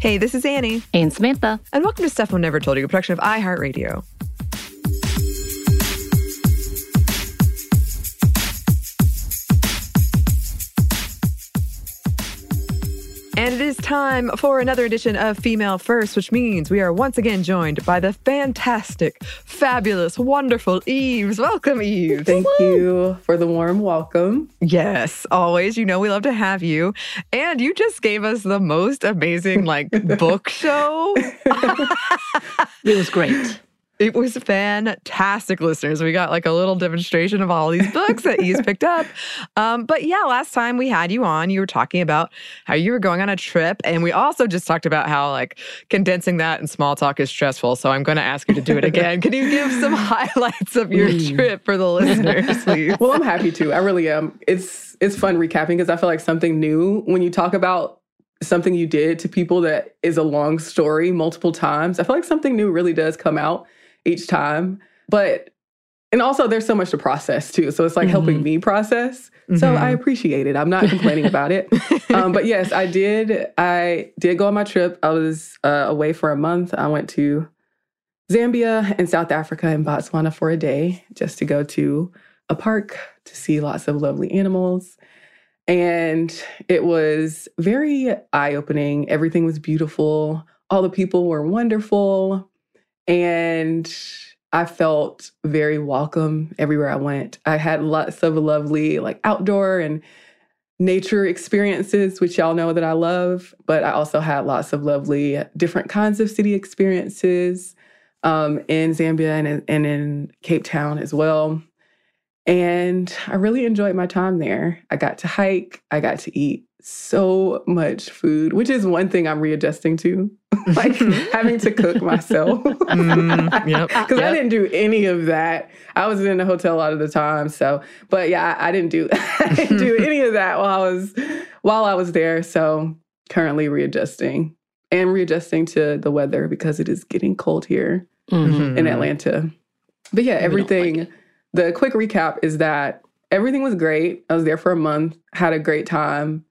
Hey, this is Annie, And Samantha. and welcome to Stuff Mom Never Told You, a production of iHeartRadio. And it is time for another edition of Female First, which means we are once again joined by the fantastic, fabulous, wonderful Eves. Welcome, Eves. Thank you for the warm welcome. Yes, always. You know, we love to have you. And you just gave us the most amazing, like, book show. It was great. It was fantastic, listeners. We got like a little demonstration of all these books that Eves picked up. Um, but yeah, last time we had you on, you were talking about how you were going on a trip. And we also just talked about how like condensing that in small talk is stressful. So I'm going to ask you to do it again. Can you give some highlights of your trip for the listeners, please? Well, I'm happy to. I really am. It's it's fun recapping because I feel like something new when you talk about something you did to people that is a long story multiple times. I feel like something new really does come out each time. But and also there's so much to process too. So it's like helping me process. So I appreciate it. I'm not complaining about it. Um, but yes, I did. I did go on my trip. I was uh, away for a month. I went to Zambia and South Africa and Botswana for a day just to go to a park to see lots of lovely animals. And it was very eye opening. Everything was beautiful. All the people were wonderful. And I felt very welcome everywhere I went. I had lots of lovely, like outdoor and nature experiences, which y'all know that I love. But I also had lots of lovely different kinds of city experiences um, in Zambia and, and in Cape Town as well. And I really enjoyed my time there. I got to hike, I got to eat so much food, which is one thing I'm readjusting to, like having to cook myself. Mm, yep. Because I didn't do any of that. I was in a hotel a lot of the time. So, but yeah, I, I didn't do I didn't do any of that while I was while I was there. So currently readjusting and readjusting to the weather because it is getting cold here Mhm. in Atlanta. But yeah, don't like everything. the quick recap is that everything was great. I was there for a month, had a great time.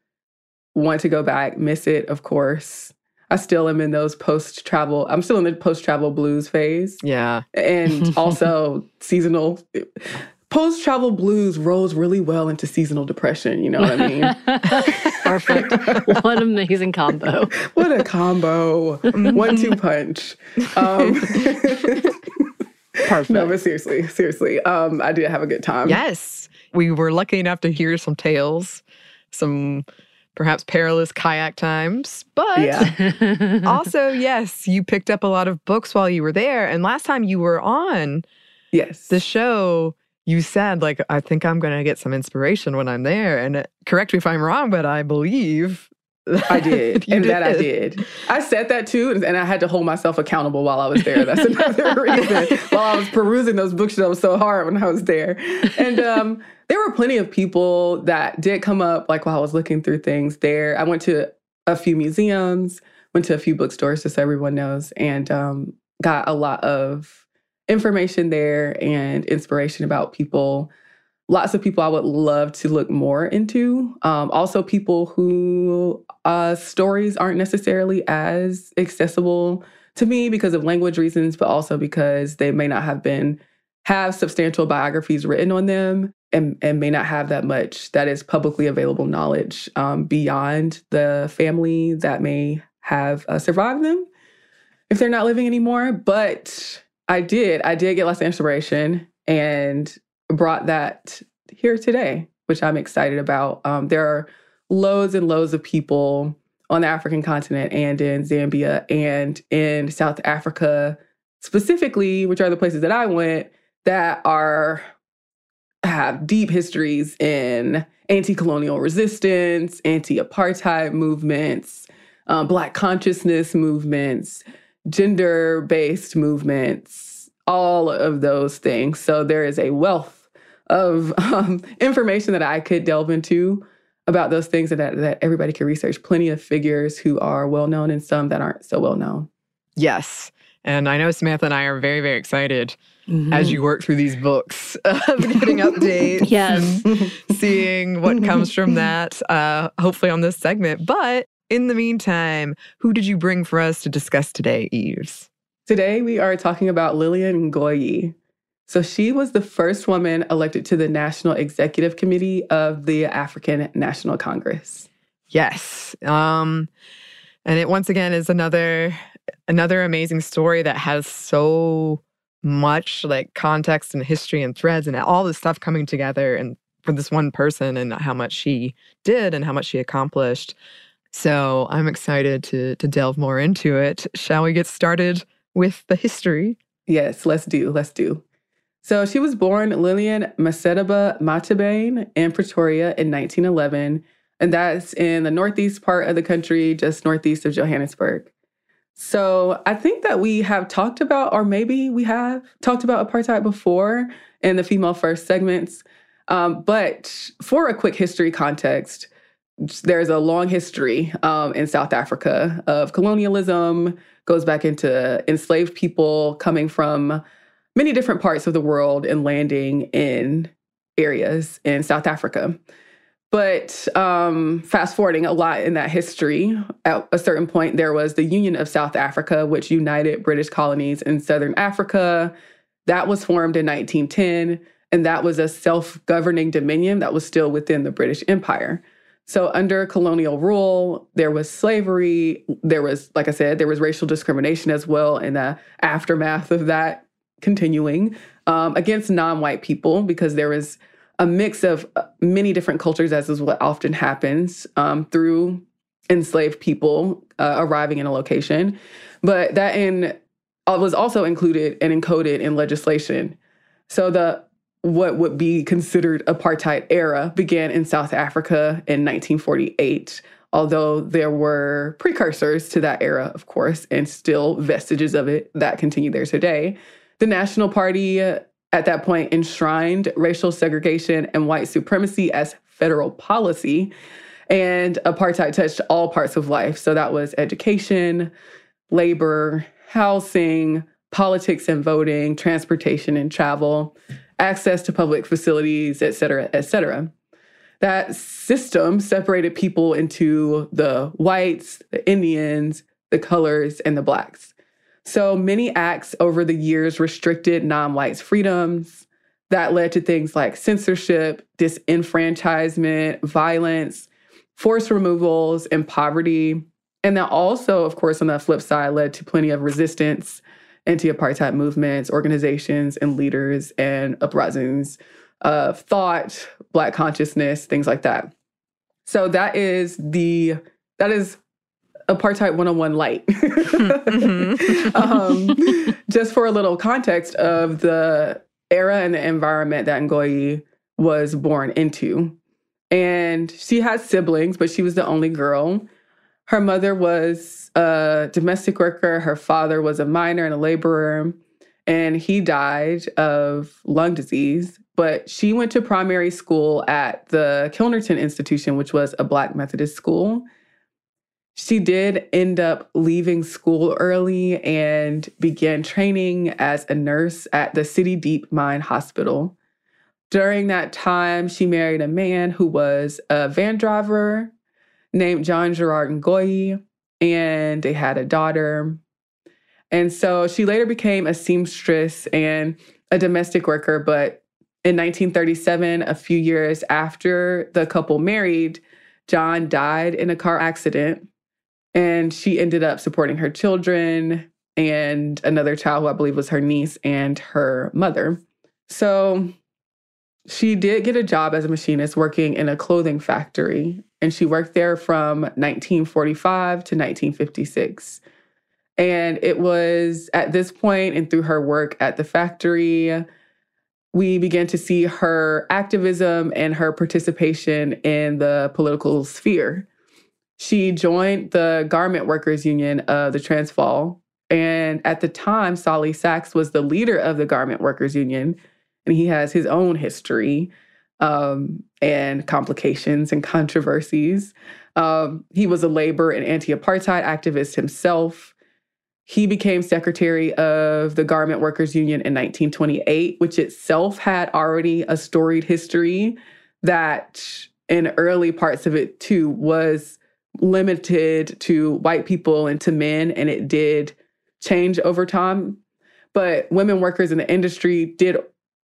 Want to go back, miss it, of course. I still am in those post travel. I'm still in the post travel blues phase, Yeah. and also seasonal. Post travel blues rolls really well into seasonal depression. You know what I mean? Perfect. what an amazing combo. what a combo! One two punch. Um, Perfect. no, but seriously, seriously, um, I did have a good time. Yes. we were lucky enough to hear some tales, some perhaps perilous kayak times. But Yeah. also, yes, you picked up a lot of books while you were there. And last time you were on Yes. the show, you said, like, I think I'm going to get some inspiration when I'm there. And uh, correct me if I'm wrong, but I believe I did. you and that I did. I said that too, and I had to hold myself accountable while I was there. That's another reason. while I was perusing those bookshelves so hard when I was there. And um, there were plenty of people that did come up, like while I was looking through things there. I went to a few museums, went to a few bookstores, just so everyone knows, and um, got a lot of information there and inspiration about people lots of people I would love to look more into. Um, also, people who uh, stories aren't necessarily as accessible to me because of language reasons, but also because they may not have been have substantial biographies written on them and, and may not have that much that is publicly available knowledge um, beyond the family that may have uh, survived them if they're not living anymore. But I did, I did get lots of inspiration and brought that here today, which I'm excited about. Um, there are loads and loads of people on the African continent and in Zambia and in South Africa, specifically, which are the places that I went, that are have deep histories in anti-colonial resistance, anti-apartheid movements, um, black consciousness movements, gender-based movements, all of those things. So there is a wealth of um, information that I could delve into about those things and that, that everybody can research. Plenty of figures who are well known and some that aren't so well known. Yes. And I know Samantha and I are very, very excited Mm-hmm. as you work through these books of getting updates. Yes. and seeing what comes from that, uh, hopefully on this segment. But in the meantime, who did you bring for us to discuss today, Eves? Today we are talking about Lillian Ngoyi. So she was the first woman elected to the National Executive Committee of the African National Congress. Yes. Um, and it once again is another another amazing story that has so much like context and history and threads and all this stuff coming together and for this one person and how much she did and how much she accomplished. So I'm excited to to delve more into it. Shall we get started with the history? Yes, let's do, let's do. So she was born Lillian Masediba Matabane in Pretoria in 1911, and that's in the northeast part of the country, just northeast of Johannesburg. So I think that we have talked about, or maybe we have talked about apartheid before in the female first segments. Um, but for a quick history context, there's a long history um, in South Africa of colonialism, goes back into enslaved people coming from many different parts of the world and landing in areas in South Africa. But um, fast forwarding a lot in that history, at a certain point, there was the Union of South Africa, which united British colonies in Southern Africa. That was formed in 1910, and that was a self governing dominion that was still within the British Empire. So, under colonial rule, there was slavery. There was, like I said, there was racial discrimination as well in the aftermath of that continuing um, against non white people because there was a mix of uh, many different cultures, as is what often happens um, through enslaved people uh, arriving in a location. But that in uh, was also included and encoded in legislation. So the what would be considered apartheid era began in South Africa in 1948. Although there were precursors to that era, of course, and still vestiges of it that continue there today. The National Party uh, at that point enshrined racial segregation and white supremacy as federal policy. And apartheid touched all parts of life. So that was education, labor, housing, politics and voting, transportation and travel, access to public facilities, et cetera, et cetera. That system separated people into the whites, the Indians, the colors, and the blacks. So many acts over the years restricted non whites' freedoms. That led to things like censorship, disenfranchisement, violence, forced removals, and poverty. And that also, of course, on the flip side, led to plenty of resistance, anti apartheid movements, organizations, and leaders, and uprisings of thought, black consciousness, things like that. So that is the that is apartheid 101 light. Mhm. um, just for a little context of the era and the environment that Ngoyi was born into. And she had siblings, but she was the only girl. Her mother was a domestic worker, her father was a miner and a laborer, and he died of lung disease. But she went to primary school at the Kilnerton Institution, which was a Black Methodist school. She did end up leaving school early and began training as a nurse at the City Deep Mine Hospital. During that time, she married a man who was a van driver named John Gerard Ngoyi, and they had a daughter. And so she later became a seamstress and a domestic worker. But in 1937, a few years after the couple married, John died in a car accident. And she ended up supporting her children and another child who I believe was her niece and her mother. So she did get a job as a machinist working in a clothing factory, and she worked there from 1945 to 1956. And it was at this point and through her work at the factory, we began to see her activism and her participation in the political sphere. She joined the Garment Workers Union of the Transvaal. And at the time, Solly Sachs was the leader of the Garment Workers Union and he has his own history um, and complications and controversies. Um, he was a labor and anti apartheid activist himself. He became secretary of the Garment Workers Union in 1928, which itself had already a storied history that, in early parts of it too, was limited to white people and to men, and it did change over time. But women workers in the industry did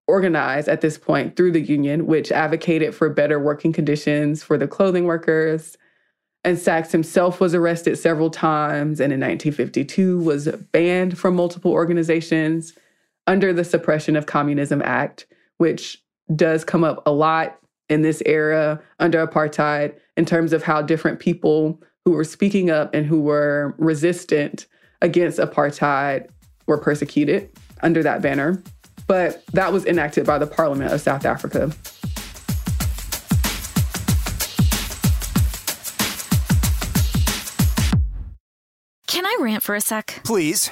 organize at this point through the union, which advocated for better working conditions for the clothing workers. And Sachs himself was arrested several times and in 1952 was banned from multiple organizations under the Suppression of Communism Act, which does come up a lot in this era under apartheid in terms of how different people who were speaking up and who were resistant against apartheid were persecuted under that banner but that was enacted by the Parliament of South Africa. Can I rant for a sec? Please.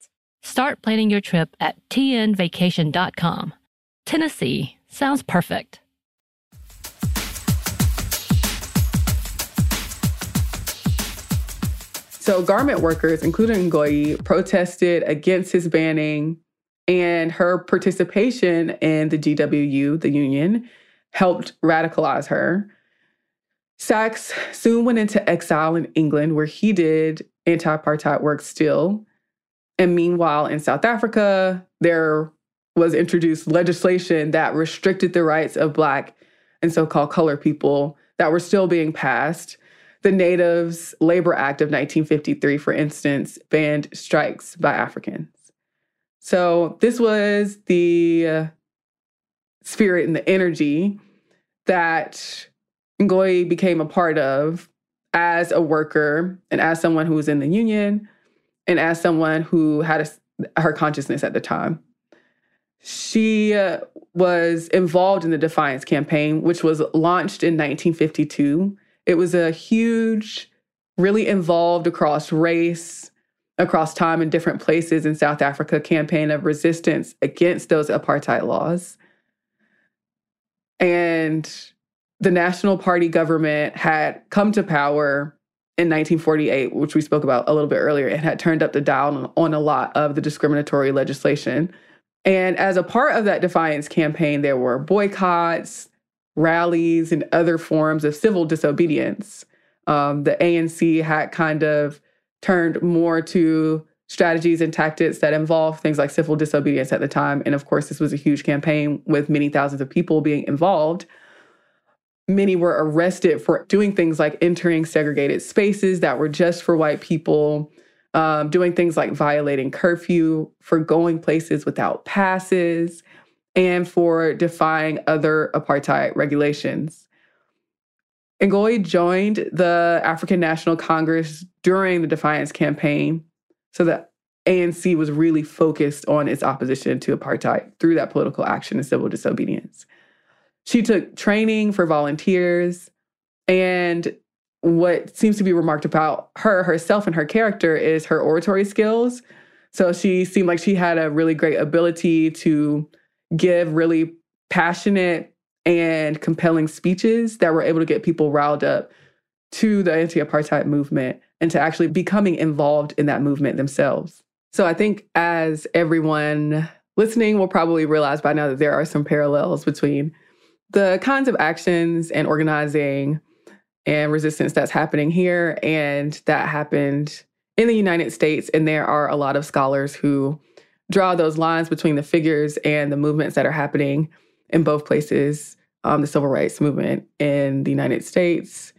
Start planning your trip at tnvacation.com. Tennessee sounds perfect. So, garment workers, including Ngoyi, protested against his banning, and her participation in the GWU, the union, helped radicalize her. Sachs soon went into exile in England, where he did anti apartheid work still. And meanwhile, in South Africa, there was introduced legislation that restricted the rights of Black and so called color people that were still being passed. The Natives Labor Act of 1953, for instance, banned strikes by Africans. So, this was the spirit and the energy that Ngoyi became a part of as a worker and as someone who was in the union and as someone who had a, her consciousness at the time. She uh, was involved in the Defiance campaign, which was launched in 1952. It was a huge, really involved across race, across time and different places in South Africa campaign of resistance against those apartheid laws. And the National Party government had come to power in 1948, which we spoke about a little bit earlier, and had turned up the dial on a lot of the discriminatory legislation. And as a part of that defiance campaign, there were boycotts, rallies, and other forms of civil disobedience. Um, the ANC had kind of turned more to strategies and tactics that involved things like civil disobedience at the time. And of course, this was a huge campaign with many thousands of people being involved many were arrested for doing things like entering segregated spaces that were just for white people, um, doing things like violating curfew, for going places without passes, and for defying other apartheid regulations. Ngoyi joined the African National Congress during the Defiance campaign so the ANC was really focused on its opposition to apartheid through that political action and civil disobedience. She took training for volunteers. And what seems to be remarked about her herself and her character is her oratory skills. So she seemed like she had a really great ability to give really passionate and compelling speeches that were able to get people riled up to the anti apartheid movement and to actually becoming involved in that movement themselves. So I think as everyone listening will probably realize by now that there are some parallels between the kinds of actions and organizing and resistance that's happening here and that happened in the United States. And there are a lot of scholars who draw those lines between the figures and the movements that are happening in both places um, the civil rights movement in the United States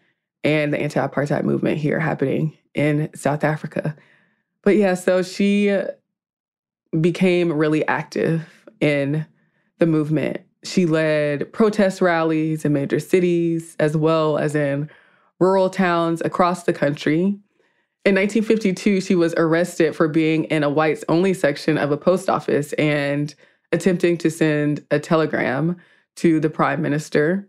and the anti apartheid movement here happening in South Africa. But yeah, so she became really active in the movement she led protest rallies in major cities as well as in rural towns across the country. In 1952, she was arrested for being in a whites only section of a post office and attempting to send a telegram to the prime minister.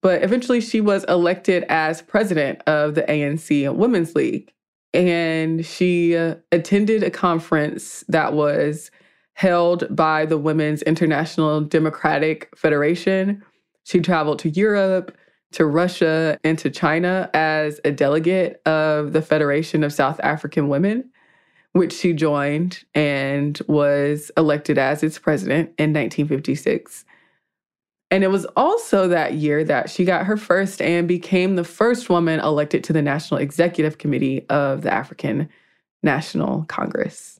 But eventually, she was elected as president of the ANC Women's League. And she attended a conference that was held by the Women's International Democratic Federation. She traveled to Europe, to Russia, and to China as a delegate of the Federation of South African Women, which she joined and was elected as its president in 1956. And it was also that year that she got her first and became the first woman elected to the National Executive Committee of the African National Congress.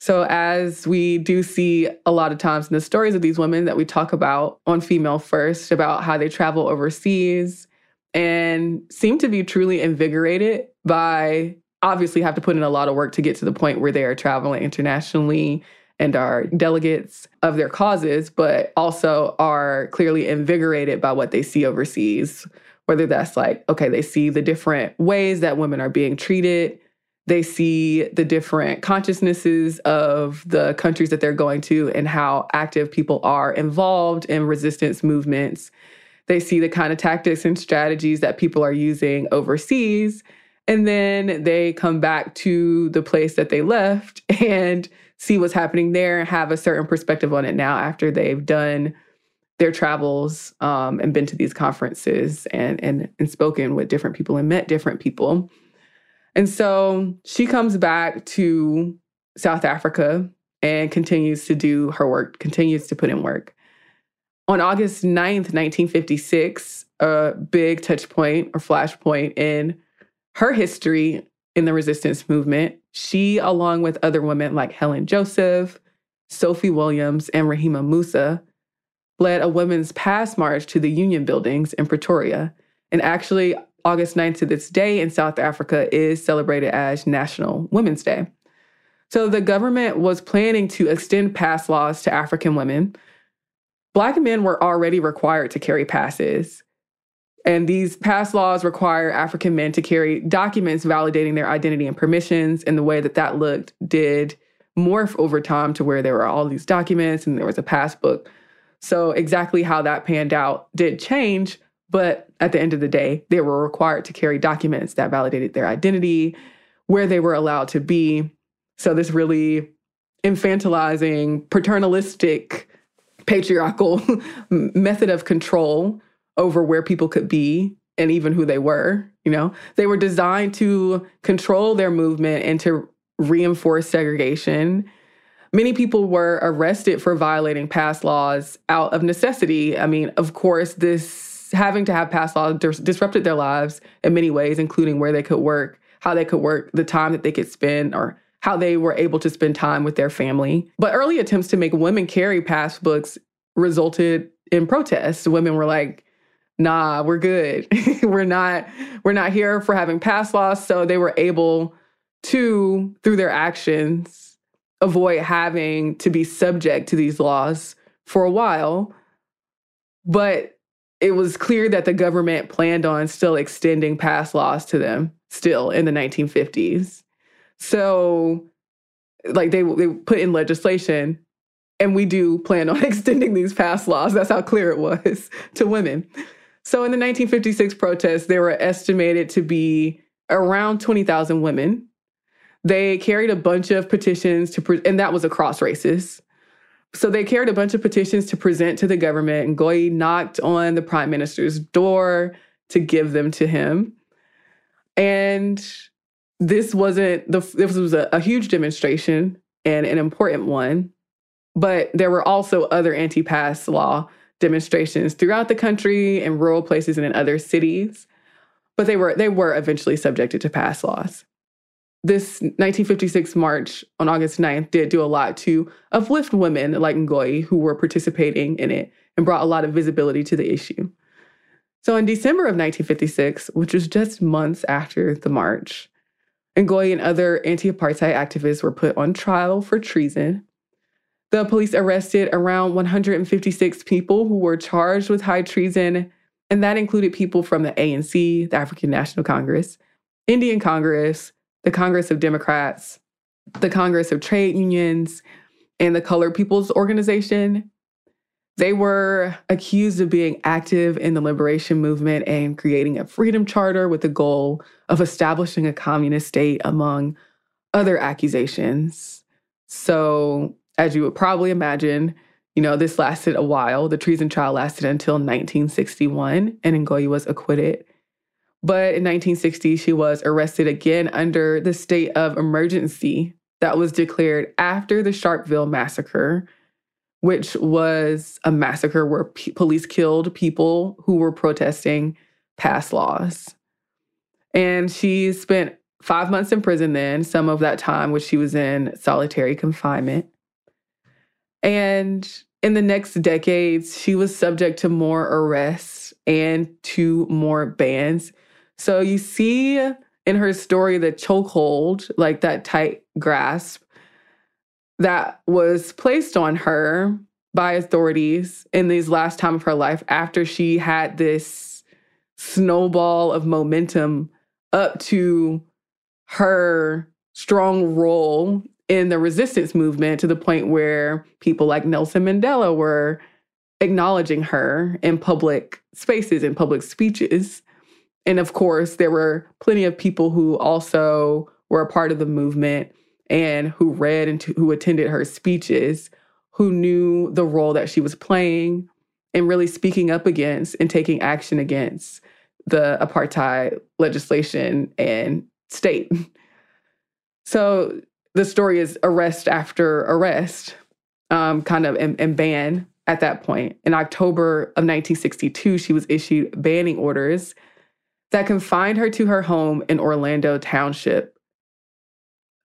So, as we do see a lot of times in the stories of these women that we talk about on Female First, about how they travel overseas and seem to be truly invigorated by obviously have to put in a lot of work to get to the point where they are traveling internationally and are delegates of their causes, but also are clearly invigorated by what they see overseas. Whether that's like, okay, they see the different ways that women are being treated They see the different consciousnesses of the countries that they're going to and how active people are involved in resistance movements. They see the kind of tactics and strategies that people are using overseas. And then they come back to the place that they left and see what's happening there and have a certain perspective on it now after they've done their travels um, and been to these conferences and, and and spoken with different people and met different people. And so she comes back to South Africa and continues to do her work, continues to put in work. On August 9th, 1956, a big touch point or flashpoint in her history in the resistance movement, she, along with other women like Helen Joseph, Sophie Williams, and Rahima Moosa, led a women's pass march to the Union buildings in Pretoria. And actually, August 9th to this day in South Africa is celebrated as National Women's Day. So the government was planning to extend pass laws to African women. Black men were already required to carry passes. And these pass laws require African men to carry documents validating their identity and permissions. And the way that that looked did morph over time to where there were all these documents and there was a pass book so, exactly how that panned out did change, but at the end of the day, they were required to carry documents that validated their identity, where they were allowed to be. So, this really infantilizing, paternalistic, patriarchal method of control over where people could be and even who they were, you know, they were designed to control their movement and to reinforce segregation Many people were arrested for violating pass laws out of necessity. I mean, of course, this having to have pass laws dis- disrupted their lives in many ways, including where they could work, how they could work, the time that they could spend, or how they were able to spend time with their family. But early attempts to make women carry pass books resulted in protests. Women were like, nah, we're good. we're not we're not here for having pass laws. So they were able to, through their actions, avoid having to be subject to these laws for a while. But it was clear that the government planned on still extending past laws to them still in the 1950s. So, like, they, they put in legislation, and we do plan on extending these past laws. That's how clear it was to women. So, in the 1956 protests, there were estimated to be around 20,000 women they carried a bunch of petitions to, pre- and that was across races. So they carried a bunch of petitions to present to the government, and Ngoyi knocked on the prime minister's door to give them to him. And this wasn't the this was a, a huge demonstration and an important one, but there were also other anti-pass law demonstrations throughout the country in rural places and in other cities. But they were they were eventually subjected to pass laws this 1956 march on August 9th did do a lot to uplift women like Ngoyi who were participating in it and brought a lot of visibility to the issue. So in December of 1956, which was just months after the march, Ngoyi and other anti apartheid activists were put on trial for treason. The police arrested around 156 people who were charged with high treason, and that included people from the ANC, the African National Congress, Indian Congress, the Congress of Democrats, the Congress of Trade Unions, and the Colored People's Organization. They were accused of being active in the liberation movement and creating a freedom charter with the goal of establishing a communist state, among other accusations. So, as you would probably imagine, you know, this lasted a while. The treason trial lasted until 1961, and Ngoyi was acquitted. But in 1960, she was arrested again under the state of emergency that was declared after the Sharpeville massacre, which was a massacre where p- police killed people who were protesting pass laws. And she spent five months in prison then, some of that time which she was in solitary confinement. And in the next decades, she was subject to more arrests and to more bans so you see in her story the chokehold, like that tight grasp that was placed on her by authorities in these last time of her life after she had this snowball of momentum up to her strong role in the resistance movement to the point where people like Nelson Mandela were acknowledging her in public spaces in public speeches. And of course, there were plenty of people who also were a part of the movement and who read and who attended her speeches who knew the role that she was playing and really speaking up against and taking action against the apartheid legislation and state. So the story is arrest after arrest, um, kind of, and, and ban at that point. In October of 1962, she was issued banning orders that confined her to her home in Orlando Township.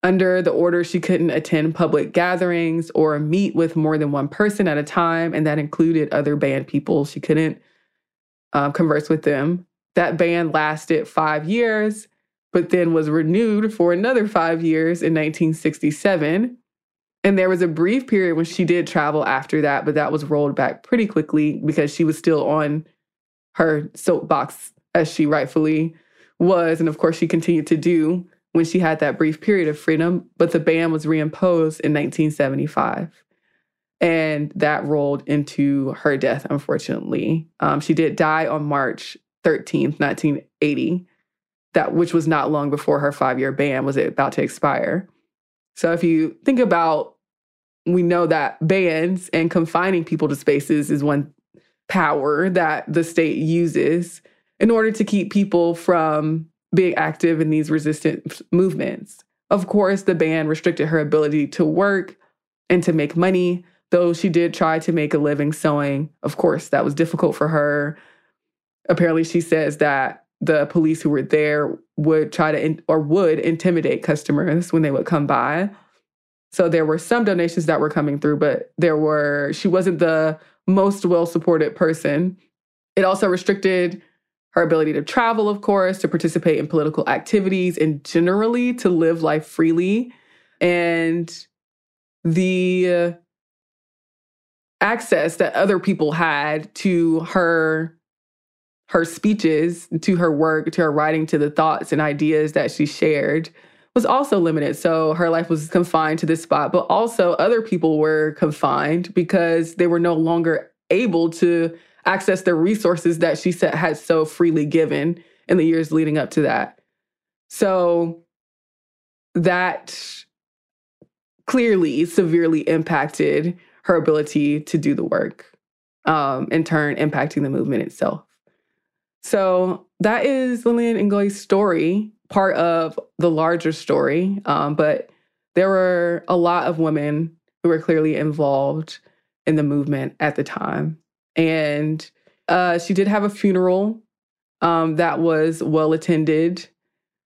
Under the order, she couldn't attend public gatherings or meet with more than one person at a time, and that included other banned people. She couldn't um, converse with them. That ban lasted five years, but then was renewed for another five years in 1967. And there was a brief period when she did travel after that, but that was rolled back pretty quickly because she was still on her soapbox as she rightfully was. And of course, she continued to do when she had that brief period of freedom. But the ban was reimposed in 1975. And that rolled into her death, unfortunately. Um, she did die on March 13th, 1980, that which was not long before her five year ban was about to expire. So if you think about, we know that bans and confining people to spaces is one power that the state uses in order to keep people from being active in these resistance movements. Of course, the ban restricted her ability to work and to make money, though she did try to make a living sewing. Of course, that was difficult for her. Apparently, she says that the police who were there would try to in, or would intimidate customers when they would come by. So there were some donations that were coming through, but there were she wasn't the most well supported person. It also restricted her ability to travel, of course, to participate in political activities, and generally to live life freely. And the uh, access that other people had to her her speeches, to her work, to her writing, to the thoughts and ideas that she shared was also limited. So her life was confined to this spot, but also other people were confined because they were no longer able to access the resources that she said had so freely given in the years leading up to that. So that clearly severely impacted her ability to do the work, um, in turn impacting the movement itself. So that is Lillian Ngoyi's story, part of the larger story. Um, but there were a lot of women who were clearly involved in the movement at the time. And uh, she did have a funeral um, that was well attended.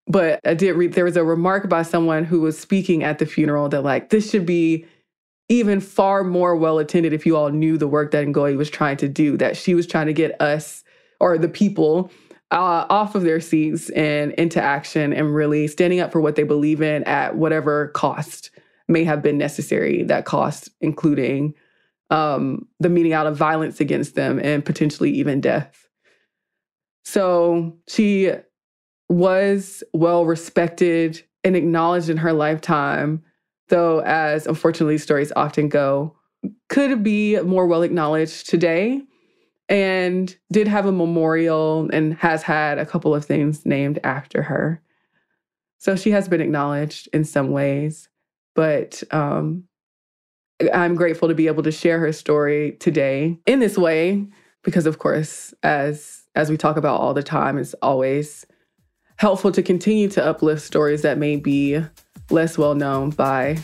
But I did read there was a remark by someone who was speaking at the funeral that, like, this should be even far more well attended if you all knew the work that Ngoyi was trying to do, that she was trying to get us or the people uh, off of their seats and into action and really standing up for what they believe in at whatever cost may have been necessary. That cost, including um, the meeting out of violence against them and potentially even death. So she was well respected and acknowledged in her lifetime, though, as unfortunately stories often go, could be more well acknowledged today and did have a memorial and has had a couple of things named after her. So she has been acknowledged in some ways, but um, I'm grateful to be able to share her story today in this way because, of course, as as we talk about all the time, it's always helpful to continue to uplift stories that may be less well known by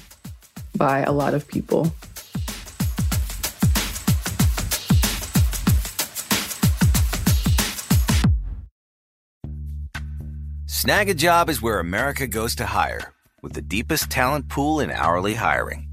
by a lot of people. Snag a job is where America goes to hire, with the deepest talent pool in hourly hiring.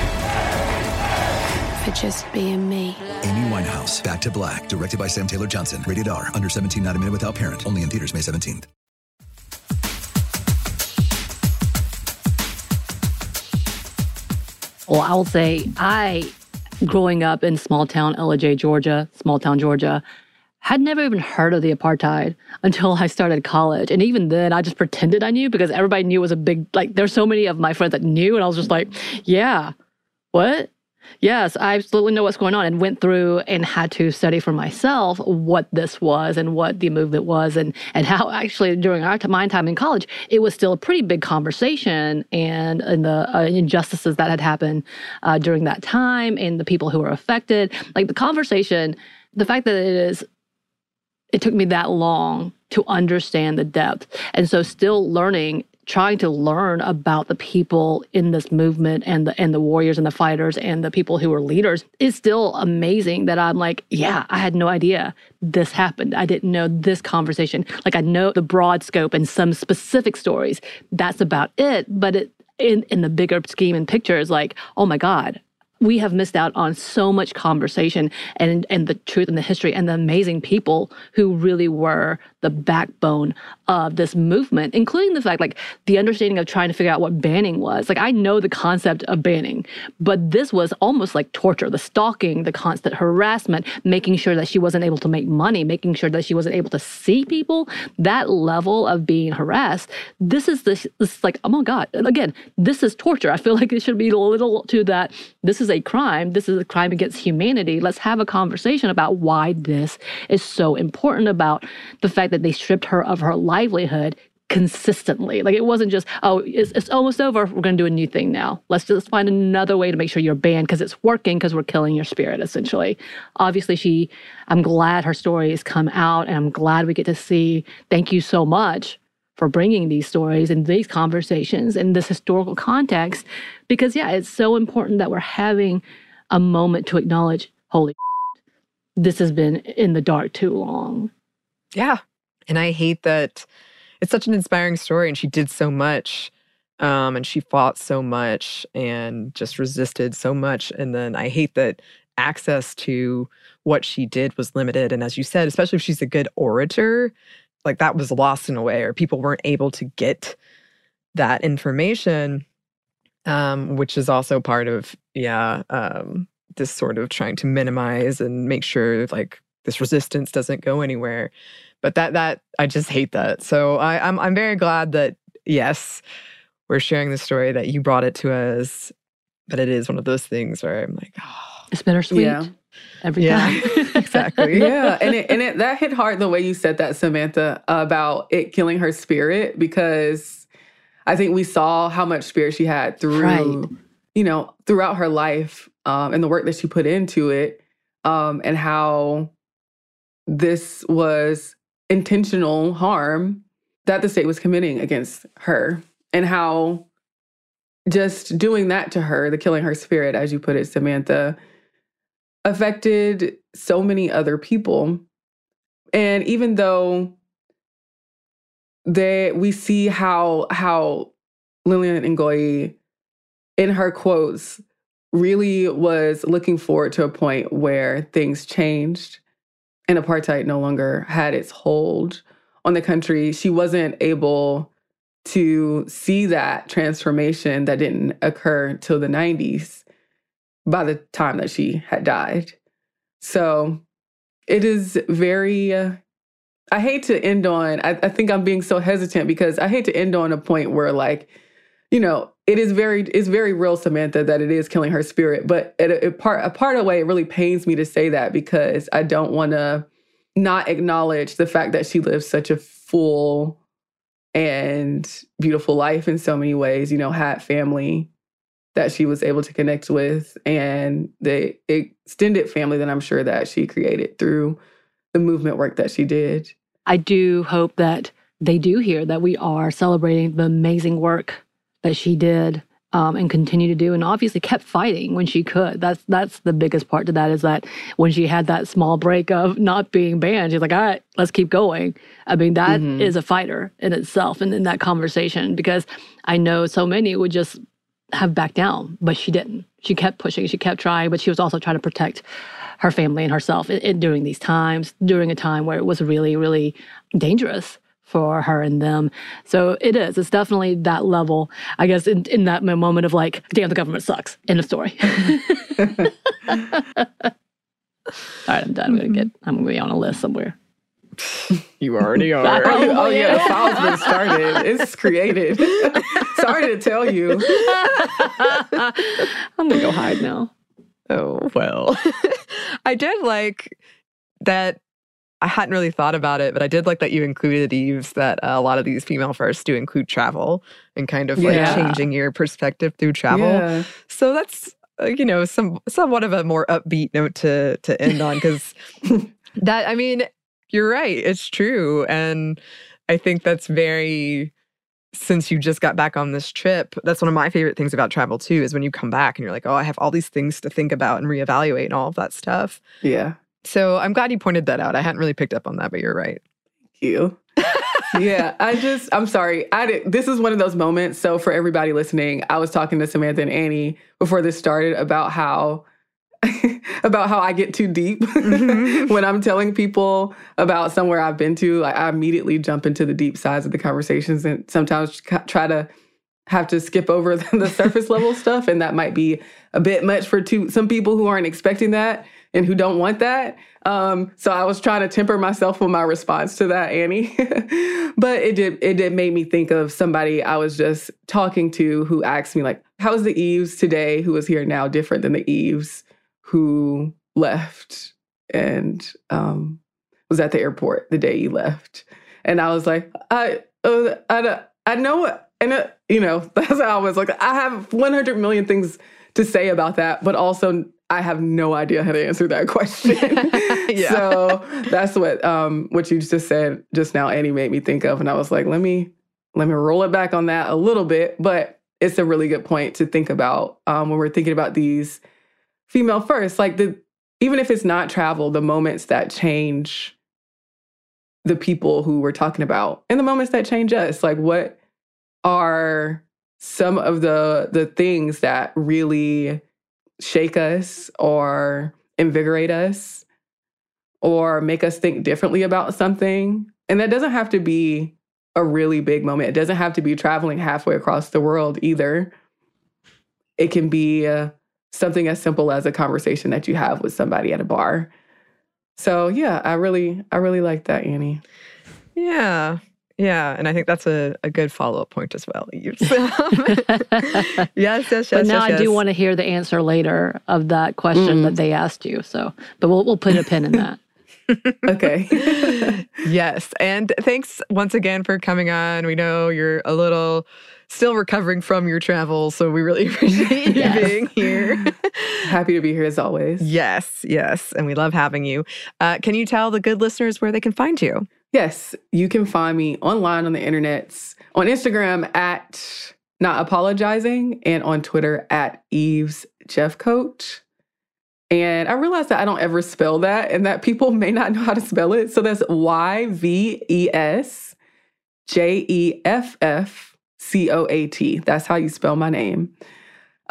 for just being me. Amy Winehouse, Back to Black, directed by Sam Taylor Johnson. Rated R, under 17, not a minute without parent. Only in theaters May 17th. Well, I will say, I, growing up in small town LJ, Georgia, small town Georgia, had never even heard of the apartheid until I started college. And even then, I just pretended I knew because everybody knew it was a big, like, there's so many of my friends that knew. And I was just like, yeah, what? Yes, I absolutely know what's going on and went through and had to study for myself what this was and what the movement was and and how actually during our my time in college it was still a pretty big conversation and, and the uh, injustices that had happened uh, during that time and the people who were affected. Like the conversation the fact that it is it took me that long to understand the depth. And so still learning trying to learn about the people in this movement and the and the warriors and the fighters and the people who were leaders is still amazing that I'm like, yeah, I had no idea this happened. I didn't know this conversation. Like I know the broad scope and some specific stories. That's about it. But it in, in the bigger scheme and picture is like, oh my God, we have missed out on so much conversation and and the truth and the history and the amazing people who really were the backbone of this movement, including the fact like the understanding of trying to figure out what banning was. Like I know the concept of banning, but this was almost like torture, the stalking, the constant harassment, making sure that she wasn't able to make money, making sure that she wasn't able to see people, that level of being harassed. This is this, this is like, oh my God. Again, this is torture. I feel like it should be a little to that. This is a crime. This is a crime against humanity. Let's have a conversation about why this is so important about the fact that they stripped her of her livelihood consistently. Like it wasn't just, oh, it's, it's almost over. We're going to do a new thing now. Let's just find another way to make sure you're banned because it's working because we're killing your spirit, essentially. Obviously, she, I'm glad her story has come out and I'm glad we get to see. Thank you so much for bringing these stories and these conversations in this historical context because, yeah, it's so important that we're having a moment to acknowledge, holy, this has been in the dark too long. Yeah. And I hate that it's such an inspiring story and she did so much. Um, and she fought so much and just resisted so much. And then I hate that access to what she did was limited. And as you said, especially if she's a good orator, like that was lost in a way, or people weren't able to get that information, um, which is also part of, yeah, um, this sort of trying to minimize and make sure like this resistance doesn't go anywhere. But that that I just hate that. So I, I'm I'm very glad that yes, we're sharing the story that you brought it to us. But it is one of those things where I'm like, oh, It's bittersweet. Yeah. Every Yeah. time. exactly. yeah, and it, and it, that hit hard the way you said that, Samantha, about it killing her spirit because I think we saw how much spirit she had through, Right. you know, throughout her life um, and the work that she put into it, um, and how this was intentional harm that the state was committing against her, and how just doing that to her, the killing her spirit, as you put it, Samantha, affected so many other people. And even though they we see how how Lillian Ngoyi in her quotes really was looking forward to a point where things changed and apartheid no longer had its hold on the country. She wasn't able to see that transformation that didn't occur till the 90s by the time that she had died. So it is very, uh, I hate to end on, I, I think I'm being so hesitant because I hate to end on a point where, like, you know, it is very, it's very real, Samantha, that it is killing her spirit. But a, a part, a part of the way, it really pains me to say that because I don't want to not acknowledge the fact that she lived such a full and beautiful life in so many ways, you know, had family that she was able to connect with and the extended family that I'm sure that she created through the movement work that she did. I do hope that they do hear that we are celebrating the amazing work that she did um, and continue to do, and obviously kept fighting when she could. That's that's the biggest part to that is that when she had that small break of not being banned, she's like, "All right, let's keep going." I mean, that is Mhm. a fighter in itself, and in that conversation, because I know so many would just have backed down, but she didn't. She kept pushing, she kept trying, but she was also trying to protect her family and herself in, in- during these times, during a time where it was really, really dangerous for her and them. So it is. It's definitely that level, I guess, in, in that moment of like, damn, the government sucks. End of story. All right, I'm done. I'm gonna get. Mm-hmm. I'm gonna be on a list somewhere. You already Oh, are. you- oh, yeah, the file's been started. It's created. Sorry to tell you. I'm gonna go hide now. Oh, well. I did like that. I hadn't really thought about it, but I did like that you included Eves that uh, a lot of these female firsts do include travel and kind of like Yeah. changing your perspective through travel. Yeah. So that's uh, you know some somewhat of a more upbeat note to to end on because that I mean you're right it's true and I think that's very since you just got back on this trip that's one of my favorite things about travel too is when you come back and you're like oh I have all these things to think about and reevaluate and all of that stuff. Yeah. So I'm glad you pointed that out. I hadn't really picked up on that, but you're right. Thank you. yeah, I just I'm sorry. I did, this is one of those moments. So for everybody listening, I was talking to Samantha and Annie before this started about how about how I get too deep mm-hmm. when I'm telling people about somewhere I've been to. Like I immediately jump into the deep sides of the conversations and sometimes try to have to skip over the surface level stuff and that might be a bit much for two, some people who aren't expecting that and who don't want that. Um, so I was trying to temper myself with my response to that, Annie. but it did it did make me think of somebody I was just talking to who asked me like, "How's the Eves today who is here now different than the Eves who left and um, was at the airport the day you left?" And I was like, "I uh, I I know it." And uh, you know, that's how I was like, I have 100 million things to say about that, but also I have no idea how to answer that question. Yeah. So that's what um what you just said just now, Annie made me think of, and I was like, let me let me roll it back on that a little bit, but it's a really good point to think about um, when we're thinking about these female first, like the even if it's not travel, the moments that change the people who we're talking about and the moments that change us, like what are some of the the things that really shake us or invigorate us or make us think differently about something. And that doesn't have to be a really big moment. It doesn't have to be traveling halfway across the world either. It can be uh, something as simple as a conversation that you have with somebody at a bar. So yeah, I really, I really like that, Annie. Yeah. Yeah, and I think that's a, a good follow up point as well. Yes, yes, yes. But now yes, I do want to hear the answer later of that question Mm. that they asked you. So, but we'll we'll put a pin in that. Okay. yes. And thanks once again for coming on. We know you're a little still recovering from your travels, so we really appreciate you Yes. being here. Happy to be here as always. yes, yes. And we love having you. Uh, can you tell the good listeners where they can find you? Yes, you can find me online on the internets, on Instagram at not apologizing, and on Twitter at Eve's Jeff Coach. And I realized that I don't ever spell that and that people may not know how to spell it. So that's Y V E S J E F F C O A T. That's how you spell my name.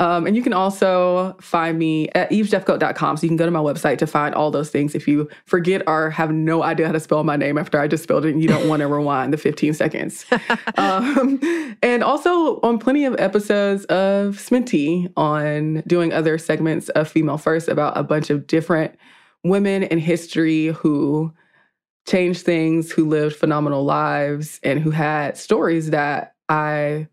Um, and you can also find me at evesjeffcoat.com. So you can go to my website to find all those things. If you forget or have no idea how to spell my name after I just spelled it and you don't want to rewind the 15 seconds. um, and also on plenty of episodes of Sminty on doing other segments of Female First about a bunch of different women in history who changed things, who lived phenomenal lives, and who had stories that I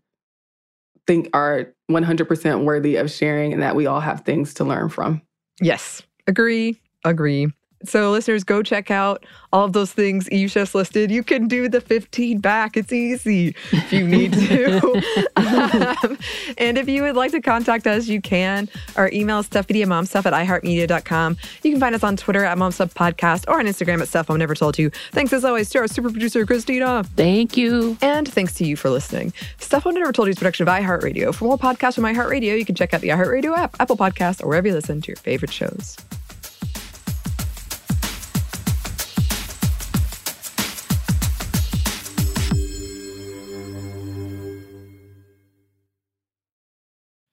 think are 100% worthy of sharing and that we all have things to learn from. Yes, agree, agree. So, listeners, go check out all of those things Eves just listed. You can do the 15 back. It's easy if you need to. Um, and if you would like to contact us, you can. Our email is stuffmediamomstuff at iheartmedia.com. You can find us on Twitter at momstuffpodcast or on Instagram at Stuff Mom Never Told You. Thanks as always to our super producer, Christina. Thank you. And thanks to you for listening. Stuff Mom Never Told You is a production of iHeartRadio. For more podcasts from iHeartRadio, you can check out the iHeartRadio app, Apple Podcast, or wherever you listen to your favorite shows.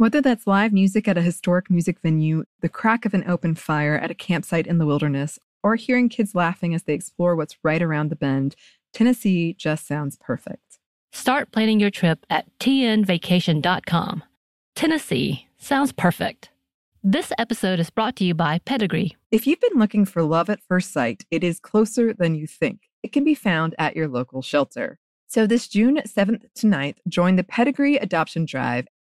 Whether that's live music at a historic music venue, the crack of an open fire at a campsite in the wilderness, or hearing kids laughing as they explore what's right around the bend, Tennessee just sounds perfect. Start planning your trip at tnvacation.com. Tennessee sounds perfect. This episode is brought to you by Pedigree. If you've been looking for love at first sight, it is closer than you think. It can be found at your local shelter. So this June 7th to 9th, join the Pedigree Adoption Drive,